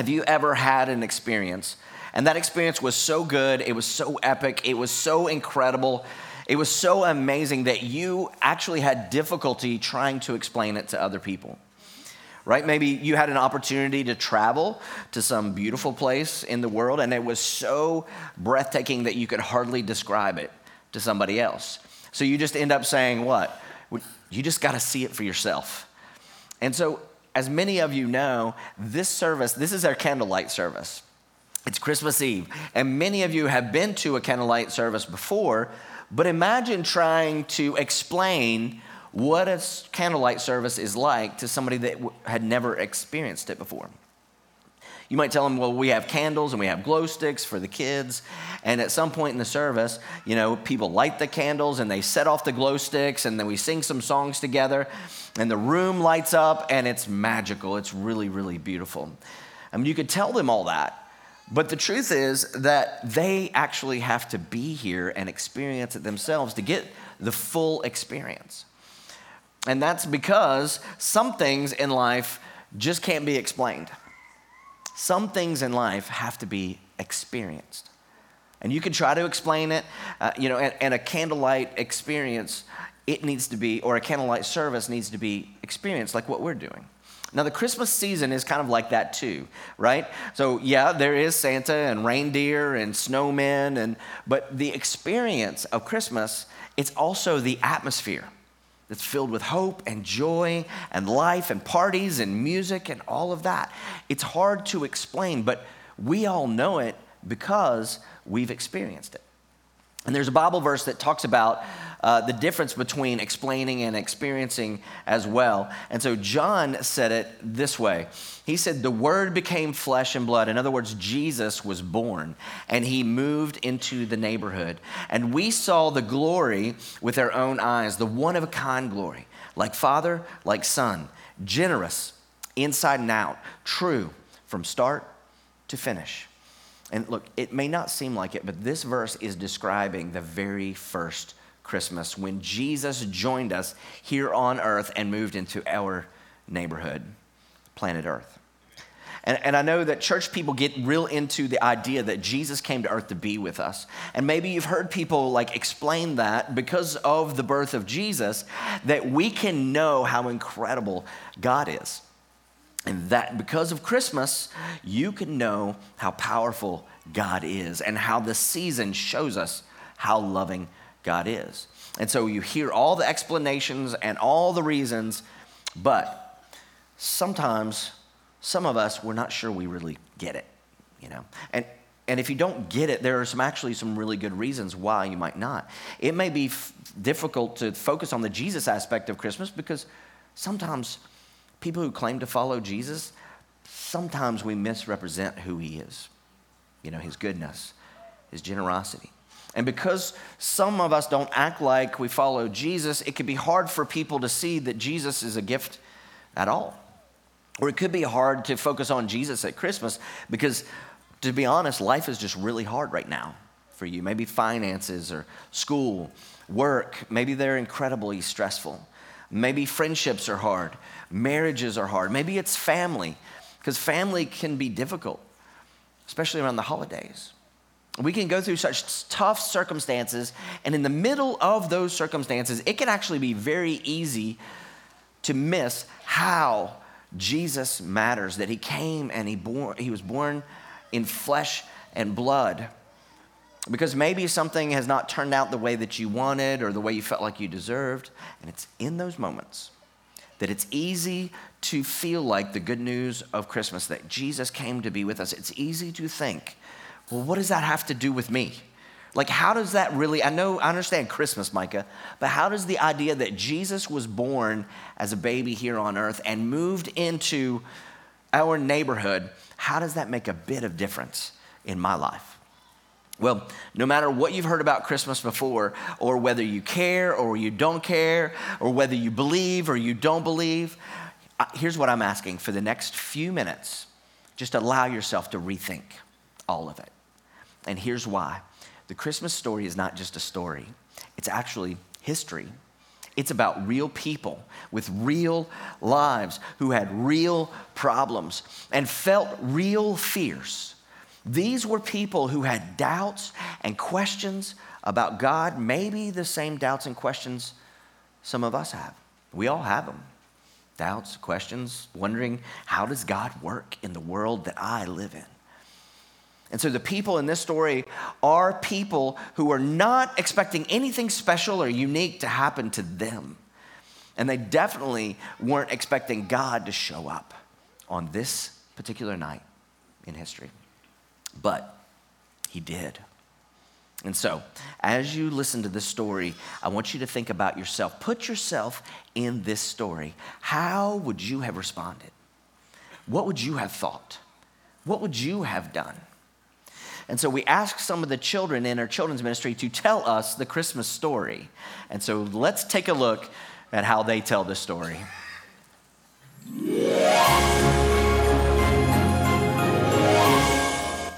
Have you ever had an experience? And that experience was so good, it was so epic, it was so incredible, it was so amazing that you actually had difficulty trying to explain it to other people. Right? Maybe you had an opportunity to travel to some beautiful place in the world, and it was so breathtaking that you could hardly describe it to somebody else. So you just end up saying, What? You just got to see it for yourself. And so, as many of you know, this service, this is our candlelight service. It's Christmas Eve. And many of you have been to a candlelight service before, but imagine trying to explain what a candlelight service is like to somebody that had never experienced it before. You might tell them, well, we have candles and we have glow sticks for the kids. And at some point in the service, you know, people light the candles and they set off the glow sticks and then we sing some songs together and the room lights up and it's magical. It's really, really beautiful. I mean, you could tell them all that. But the truth is that they actually have to be here and experience it themselves to get the full experience. And that's because some things in life just can't be explained. Some things in life have to be experienced. And you can try to explain it, uh, you know, and, and a candlelight experience, it needs to be, or a candlelight service needs to be experienced like what we're doing. Now, the Christmas season is kind of like that too, right? So, yeah, there is Santa and reindeer and snowmen, and, but the experience of Christmas, it's also the atmosphere that's filled with hope and joy and life and parties and music and all of that. It's hard to explain, but we all know it because we've experienced it. And there's a Bible verse that talks about uh, the difference between explaining and experiencing as well. And so John said it this way He said, The Word became flesh and blood. In other words, Jesus was born and he moved into the neighborhood. And we saw the glory with our own eyes, the one of a kind glory, like Father, like Son, generous, inside and out, true from start to finish. And look, it may not seem like it, but this verse is describing the very first Christmas when Jesus joined us here on earth and moved into our neighborhood, planet Earth. And, and, I know that church people get real into the idea that Jesus came to earth to be with us. And maybe you've heard people like explain that because of the birth of Jesus, that we can know how incredible God is. And that because of Christmas, you can know how powerful God is and how the season shows us how loving God is. And so you hear all the explanations and all the reasons, but sometimes some of us, we're not sure we really get it, you know? And, and if you don't get it, there are some actually some really good reasons why you might not. It may be f- difficult to focus on the Jesus aspect of Christmas because sometimes people who claim to follow Jesus, sometimes we misrepresent who he is, you know, his goodness, his generosity. And because some of us don't act like we follow Jesus, it can be hard for people to see that Jesus is a gift at all. Or it could be hard to focus on Jesus at Christmas because, to be honest, life is just really hard right now for you. Maybe finances or school, work, maybe they're incredibly stressful. Maybe friendships are hard, marriages are hard. Maybe it's family, because family can be difficult, especially around the holidays. We can go through such tough circumstances, and in the middle of those circumstances, it can actually be very easy to miss how Jesus matters, that he came and he, bore, he was born in flesh and blood. Because maybe something has not turned out the way that you wanted or the way you felt like you deserved. And it's in those moments that it's easy to feel like the good news of Christmas, that Jesus came to be with us. It's easy to think well, what does that have to do with me? Like, how does that really? I know, I understand Christmas, Micah, but how does the idea that Jesus was born as a baby here on earth and moved into our neighborhood, how does that make a bit of difference in my life? Well, no matter what you've heard about Christmas before, or whether you care or you don't care, or whether you believe or you don't believe, here's what I'm asking for the next few minutes. Just allow yourself to rethink all of it. And here's why the Christmas story is not just a story, it's actually history. It's about real people with real lives who had real problems and felt real fears. These were people who had doubts and questions about God, maybe the same doubts and questions some of us have. We all have them doubts, questions, wondering how does God work in the world that I live in? And so the people in this story are people who are not expecting anything special or unique to happen to them. And they definitely weren't expecting God to show up on this particular night in history. But he did. And so, as you listen to this story, I want you to think about yourself. Put yourself in this story. How would you have responded? What would you have thought? What would you have done? And so we asked some of the children in our children's ministry to tell us the Christmas story. And so let's take a look at how they tell the story.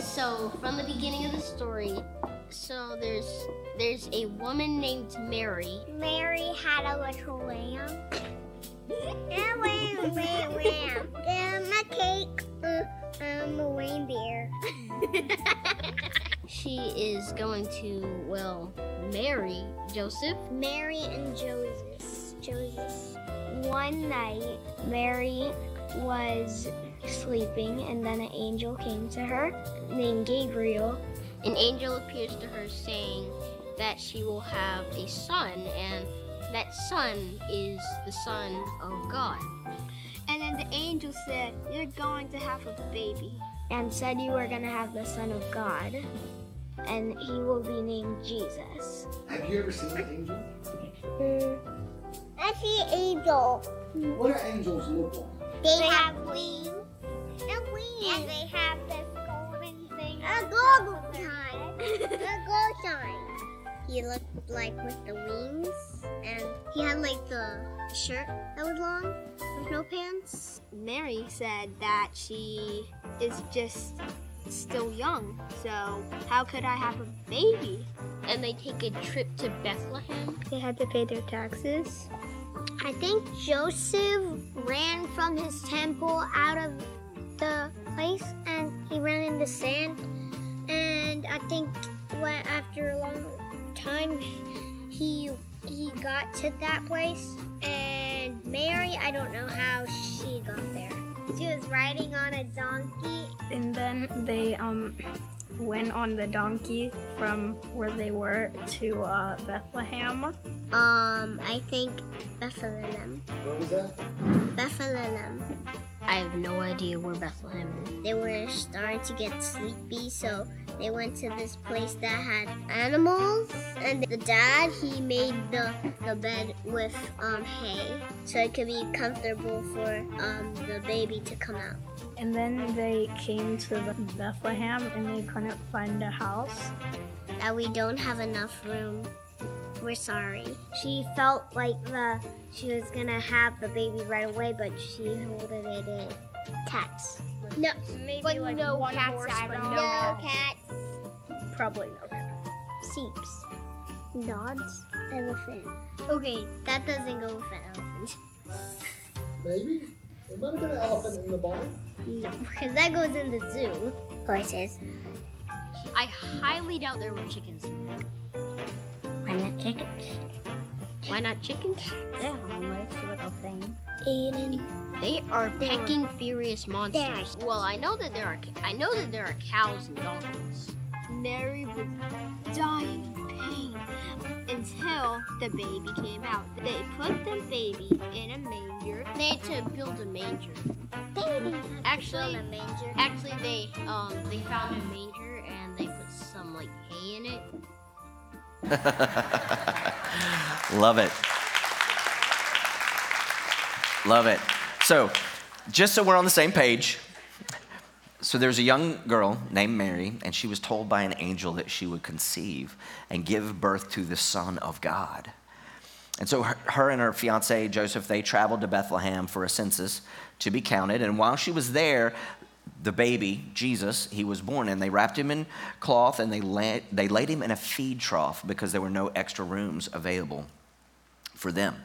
So, from the beginning of the story, so there's there's a woman named Mary. Mary had a little lamb. Cake, uh, um, a reindeer. She is going to well marry Joseph. Mary and Joseph. Joseph. One night, Mary was sleeping, and then an angel came to her named Gabriel. An angel appears to her saying that she will have a son, and that son is the son of God. And then the angel said, You're going to have a baby. And said you are going to have the Son of God. And he will be named Jesus. Have you ever seen an angel? Mm. I see angel. What do angels look like? They, have wings. A wing. And they have this golden thing. A golden sign. a gold sign. He looked like with the wings, and he had like the shirt that was long with no pants. Mary said that she is just still young, so how could I have a baby? And they take a trip to Bethlehem. They had to pay their taxes. I think Joseph ran from his temple out of The place and he ran in the sand, and I think when after a long time he he got to that place, and Mary, I don't know how she got there. She was riding on a donkey and then they um went on the donkey from where they were to uh, Bethlehem. Um, I think Bethlehem. What was that? Bethlehem. I have no idea where Bethlehem is. They were starting to get sleepy, so they went to this place that had animals. And the dad, he made the, the bed with um, hay, so it could be comfortable for um, the baby to come out. And then they came to Bethlehem and they couldn't find a house. That we don't have enough room. We're sorry. she felt like the she was gonna have the baby right away, but she holded it in cats. No, Maybe But like no one cats horse, but no, No cats. cats. Probably no cats. Sheeps. Dogs. Elephant. okay, that doesn't go with an elephant. Maybe. There might have been an elephant in the barn. No, because that goes in the zoo. Horses. I highly doubt there were chickens. Why not chickens? Why not chickens? They're harmless little thing. Aiden. They are pecking furious monsters. There. Well, I know that there are. I know that there are cows and donkeys. Mary was dying in pain until the baby came out. They put the baby in a manger. They had to build a manger. They didn't have Actually- to build a manger. Actually, they um they found a manger and they put some like hay in it. Love it. Love it. So, just so we're on the same page, so there's a young girl named Mary, and she was told by an angel that she would conceive and give birth to the Son of God. And so her, her and her fiance Joseph, they traveled to Bethlehem for a census to be counted. And while she was there, the baby, Jesus, he was born, and they wrapped him in cloth and they, they laid him in a feed trough because there were no extra rooms available for them.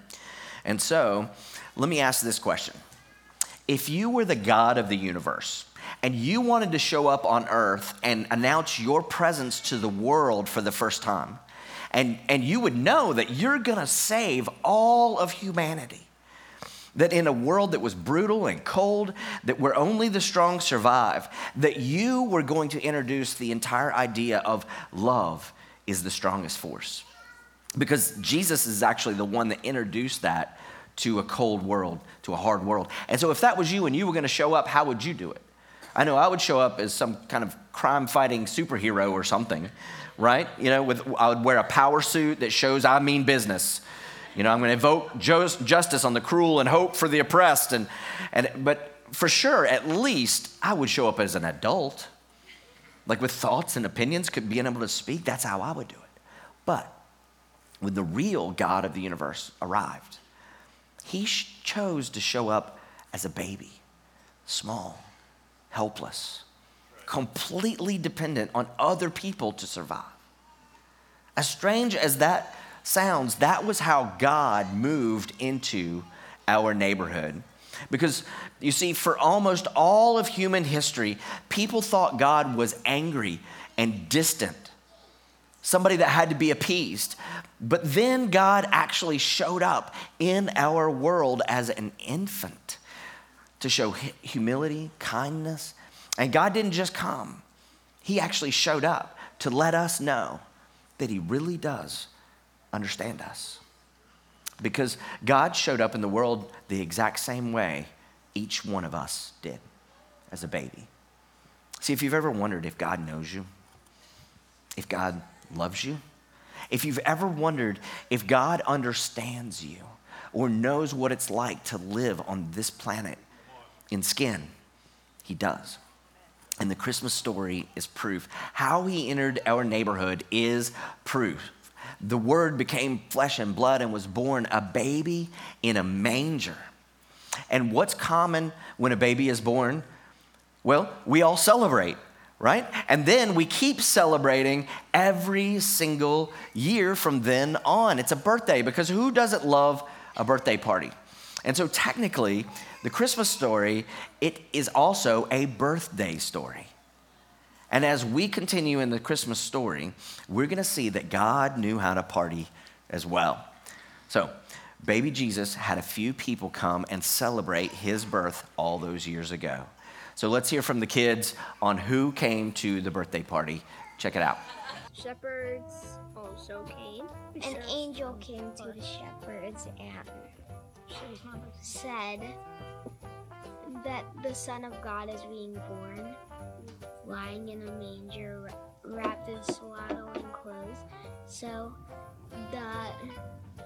And so, let me ask this question If you were the God of the universe, and you wanted to show up on earth and announce your presence to the world for the first time, and, and you would know that you're gonna save all of humanity. That in a world that was brutal and cold, that where only the strong survive, that you were going to introduce the entire idea of love is the strongest force. Because Jesus is actually the one that introduced that to a cold world, to a hard world. And so if that was you and you were gonna show up, how would you do it? I know I would show up as some kind of crime fighting superhero or something, right? You know, with I would wear a power suit that shows I mean business. You know, I'm going to evoke justice on the cruel and hope for the oppressed. And, and, but for sure, at least I would show up as an adult, like with thoughts and opinions, could being able to speak. That's how I would do it. But when the real God of the universe arrived, he chose to show up as a baby, small, helpless, completely dependent on other people to survive. As strange as that sounds, that was how God moved into our neighborhood. Because you see, for almost all of human history, people thought God was angry and distant, somebody that had to be appeased. But then God actually showed up in our world as an infant to show humility, kindness. And God didn't just come, He actually showed up to let us know that He really does understand us. Because God showed up in the world the exact same way each one of us did as a baby. See, if you've ever wondered if God knows you, if God loves you, if you've ever wondered if God understands you or knows what it's like to live on this planet in skin, He does. And the Christmas story is proof. How He entered our neighborhood is proof the Word became flesh and blood and was born a baby in a manger. And what's common when a baby is born? Well, we all celebrate, right? And then we keep celebrating every single year from then on. It's a birthday because who doesn't love a birthday party? And so technically, the Christmas story, it is also a birthday story. And as we continue in the Christmas story, we're going to see that God knew how to party as well. So, baby Jesus had a few people come and celebrate his birth all those years ago. So, let's hear from the kids on who came to the birthday party. Check it out. Shepherds also came. An angel came to the shepherds and said that the Son of God is being born lying in a manger wrapped in swaddling clothes. So the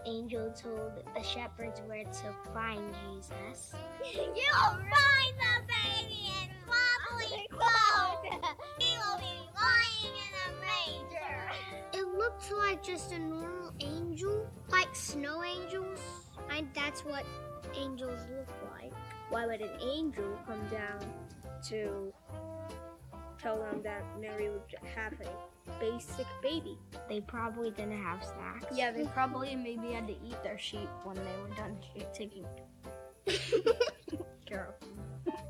angel told the shepherds where to find Jesus. You'll find the baby in swaddling clothes. he will be lying in a manger. It looked like just a normal angel, like snow angels. And that's what angels look like. Why would an angel come down to tell them that Mary would have a basic baby. They probably didn't have snacks. Yeah, they probably maybe had to eat their sheep when they were done taking care of them.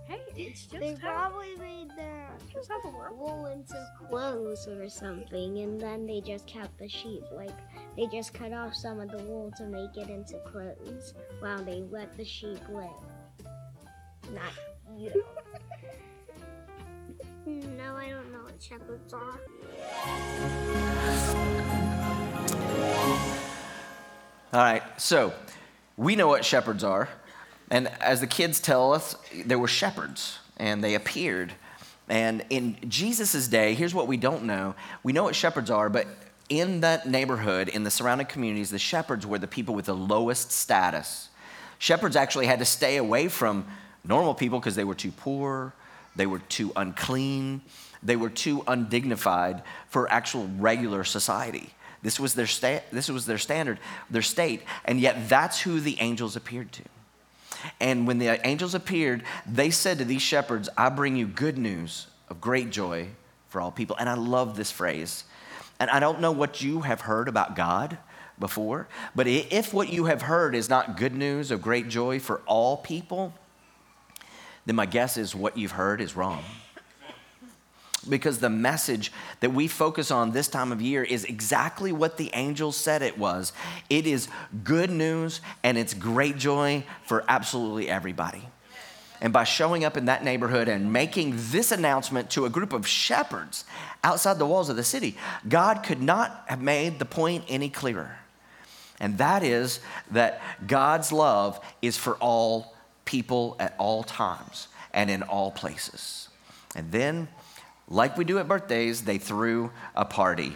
Hey, it's just They probably made their just the world. wool into clothes or something, and then they just kept the sheep. Like they just cut off some of the wool to make it into clothes, while they let the sheep live. Not 'em. I don't know what shepherds are. All right, so we know what shepherds are. And as the kids tell us, there were shepherds and they appeared. And in Jesus' day, here's what we don't know we know what shepherds are, but in that neighborhood, in the surrounding communities, the shepherds were the people with the lowest status. Shepherds actually had to stay away from normal people because they were too poor, they were too unclean, they were too undignified for actual regular society. This was their, sta- this was their standard, their state, and yet that's who the angels appeared to. And when the angels appeared, they said to these shepherds, I bring you good news of great joy for all people. And I love this phrase. And I don't know what you have heard about God, before. But if what you have heard is not good news of great joy for all people, then my guess is what you've heard is wrong. Because the message that we focus on this time of year is exactly what the angels said it was. It is good news and it's great joy for absolutely everybody. And by showing up in that neighborhood and making this announcement to a group of shepherds outside the walls of the city, God could not have made the point any clearer. And that is that God's love is for all people at all times and in all places. And then, like we do at birthdays, they threw a party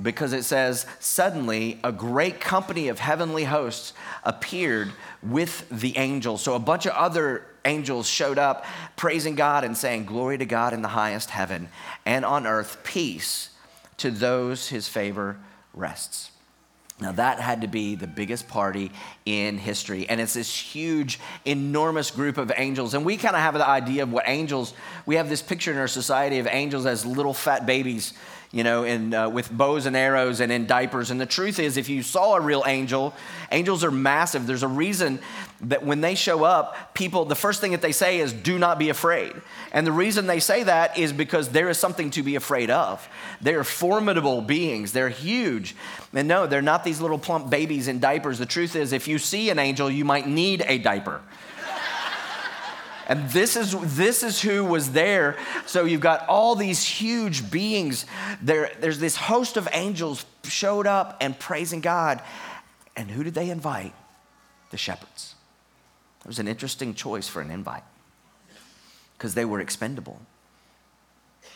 because it says, suddenly a great company of heavenly hosts appeared with the angels. So a bunch of other angels showed up praising God and saying, Glory to God in the highest heaven, and on earth, peace to those his favor rests. Now, that had to be the biggest party in history. And it's this huge, enormous group of angels. And we kind of have the idea of what angels, we have this picture in our society of angels as little fat babies you know, in, uh, with bows and arrows and in diapers. And the truth is, if you saw a real angel, angels are massive. There's a reason that when they show up, people, the first thing that they say is, do not be afraid. And the reason they say that is because there is something to be afraid of. They're formidable beings, they're huge. And no, they're not these little plump babies in diapers. The truth is, if you see an angel, you might need a diaper. And this is, this is who was there. So you've got all these huge beings. There, there's this host of angels showed up and praising God. And who did they invite? The shepherds. It was an interesting choice for an invite because they were expendable,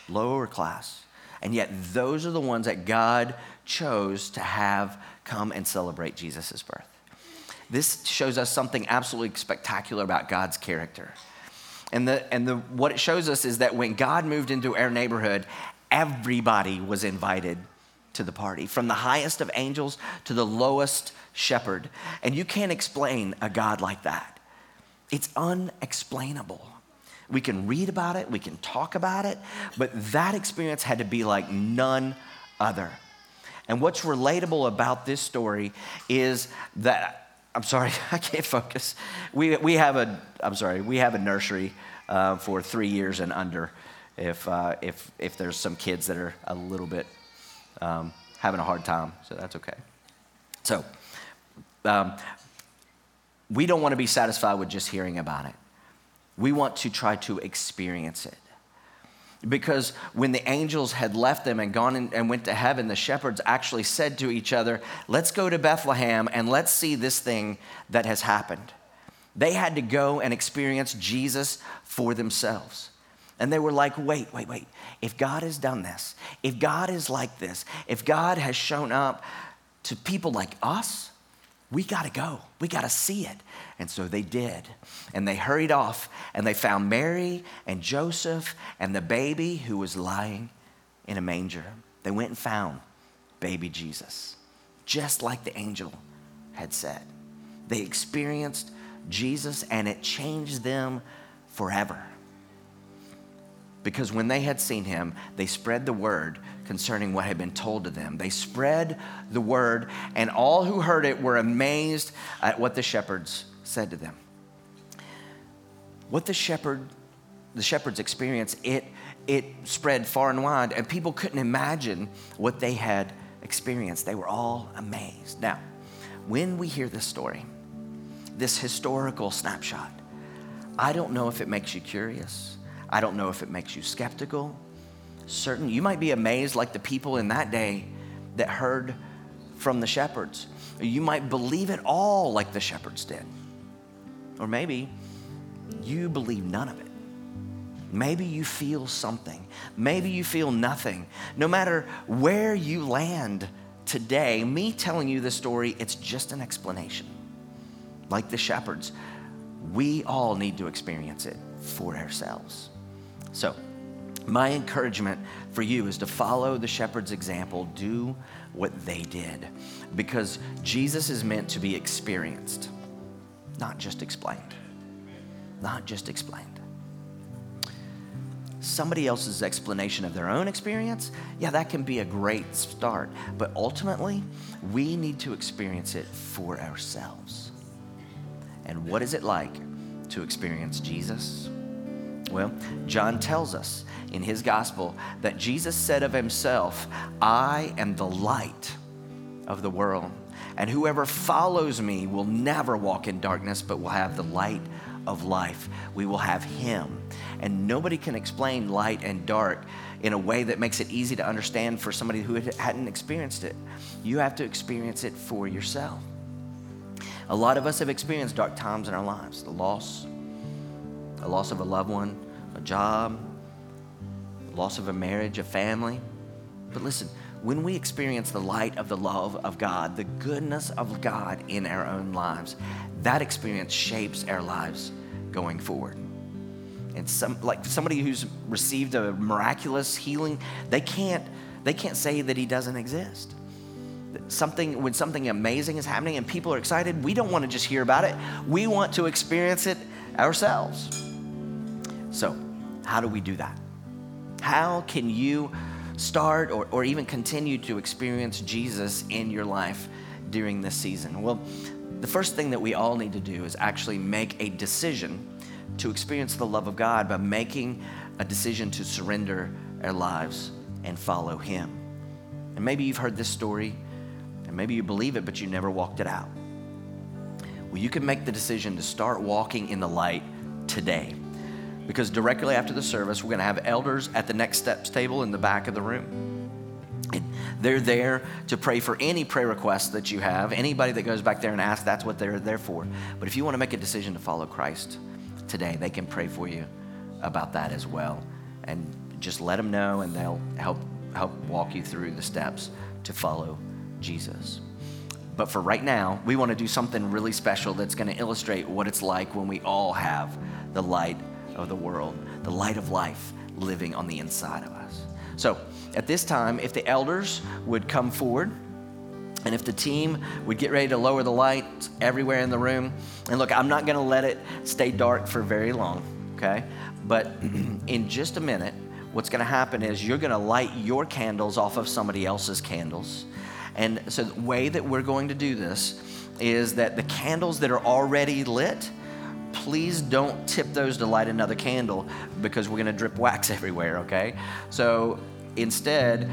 lower class. And yet, those are the ones that God chose to have come and celebrate Jesus' birth. This shows us something absolutely spectacular about God's character. And, the, and the, what it shows us is that when God moved into our neighborhood, everybody was invited to the party, from the highest of angels to the lowest shepherd. And you can't explain a God like that. It's unexplainable. We can read about it, we can talk about it, but that experience had to be like none other. And what's relatable about this story is that I'm sorry, I can't focus. We, we have a, I'm sorry, we have a nursery uh, for three years and under if, uh, if, if there's some kids that are a little bit um, having a hard time, so that's okay. So, um, we don't want to be satisfied with just hearing about it. We want to try to experience it. Because when the angels had left them and gone in, and went to heaven, the shepherds actually said to each other, Let's go to Bethlehem and let's see this thing that has happened. They had to go and experience Jesus for themselves. And they were like, wait, wait, wait. If God has done this, if God is like this, if God has shown up to people like us, we got to go. We got to see it. And so they did. And they hurried off and they found Mary and Joseph and the baby who was lying in a manger. They went and found baby Jesus, just like the angel had said. They experienced Jesus and it changed them forever. Because when they had seen him, they spread the word concerning what had been told to them. They spread the word, and all who heard it were amazed at what the shepherds said to them. What the shepherd, the shepherds experienced, it, it spread far and wide, and people couldn't imagine what they had experienced. They were all amazed. Now, when we hear this story, this historical snapshot, I don't know if it makes you curious. I don't know if it makes you skeptical. Certain, you might be amazed like the people in that day that heard from the shepherds. You might believe it all like the shepherds did. Or maybe you believe none of it. Maybe you feel something. Maybe you feel nothing. No matter where you land today, me telling you this story, it's just an explanation. Like the shepherds, we all need to experience it for ourselves. So, my encouragement for you is to follow the shepherd's example, do what they did, because Jesus is meant to be experienced, not just explained. Not just explained. somebody else's explanation of their own experience, yeah, that can be a great start. But ultimately, we need to experience it for ourselves. And what is it like to experience Jesus? Well, John tells us in his gospel that Jesus said of himself, I am the light of the world. And whoever follows me will never walk in darkness, but will have the light of life. We will have him. And nobody can explain light and dark in a way that makes it easy to understand for somebody who hadn't experienced it. You have to experience it for yourself. A lot of us have experienced dark times in our lives the loss, a loss of a loved one, a job, loss of a marriage, a family. But listen, when we experience the light of the love of God, the goodness of God in our own lives, that experience shapes our lives going forward. And some like somebody who's received a miraculous healing, they can't they can't say that he doesn't exist. Something when something amazing is happening and people are excited, we don't want to just hear about it. We want to experience it ourselves. So, how do we do that? How can you start or, or even continue to experience Jesus in your life during this season? Well, the first thing that we all need to do is actually make a decision to experience the love of God by making a decision to surrender our lives and follow Him. And maybe you've heard this story, and maybe you believe it, but you never walked it out. Well, you can make the decision to start walking in the light today because directly after the service, we're going to have elders at the next steps table in the back of the room. And they're there to pray for any prayer requests that you have. Anybody that goes back there and asks, that's what they're there for. But if you want to make a decision to follow Christ today, they can pray for you about that as well. And just let them know, and they'll help help walk you through the steps to follow Jesus. But for right now, we want to do something really special that's going to illustrate what it's like when we all have the light of the world, the light of life living on the inside of us. So at this time, if the elders would come forward, and if the team would get ready to lower the lights everywhere in the room, and look, I'm not going to let it stay dark for very long, okay? But in just a minute, what's going to happen is you're going to light your candles off of somebody else's candles. And so the way that we're going to do this is that the candles that are already lit, please don't tip those to light another candle because we're going to drip wax everywhere, okay? So instead,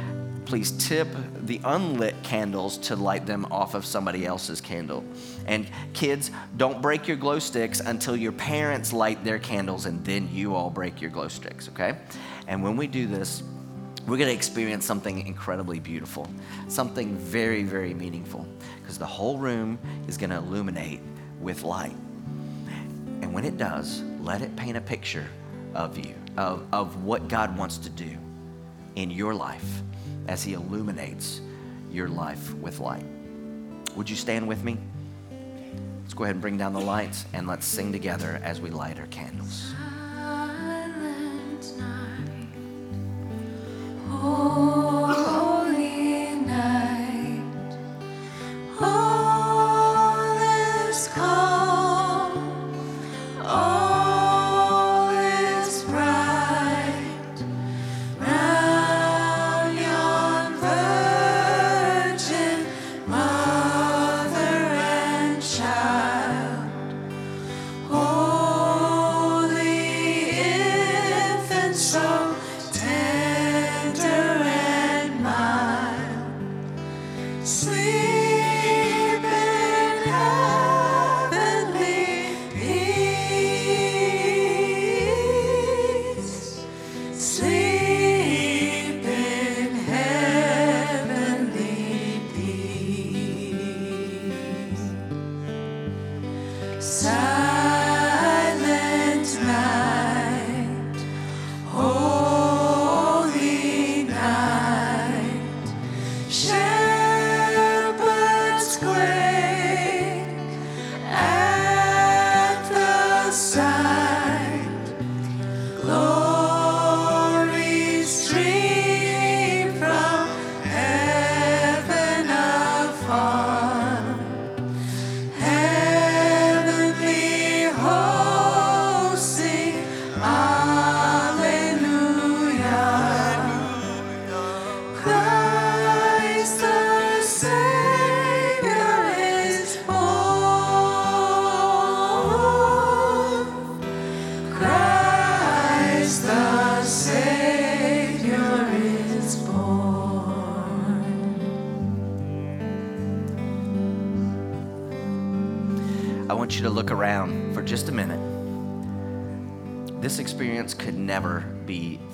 please tip the unlit candles to light them off of somebody else's candle. And kids, don't break your glow sticks until your parents light their candles and then you all break your glow sticks, okay? And when we do this, we're going to experience something incredibly beautiful, something very, very meaningful, because the whole room is going to illuminate with light. When it does, let it paint a picture of you, of, of what God wants to do in your life as He illuminates your life with light. Would you stand with me? Let's go ahead and bring down the lights and let's sing together as we light our candles.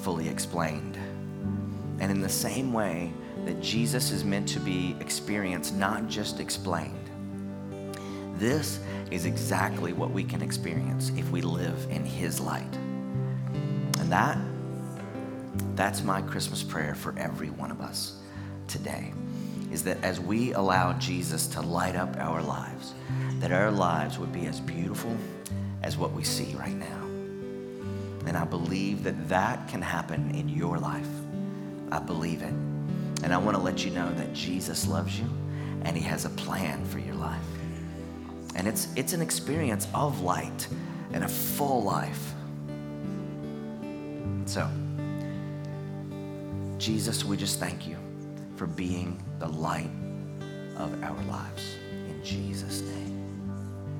Fully explained. And in the same way that Jesus is meant to be experienced, not just explained, this is exactly what we can experience if we live in His light. And that, that's my Christmas prayer for every one of us today, is that as we allow Jesus to light up our lives, that our lives would be as beautiful as what we see right now. And I believe that that can happen in your life. I believe it. And I want to let you know that Jesus loves you and he has a plan for your life. And it's, it's an experience of light and a full life. So, Jesus, we just thank you for being the light of our lives. In Jesus' name.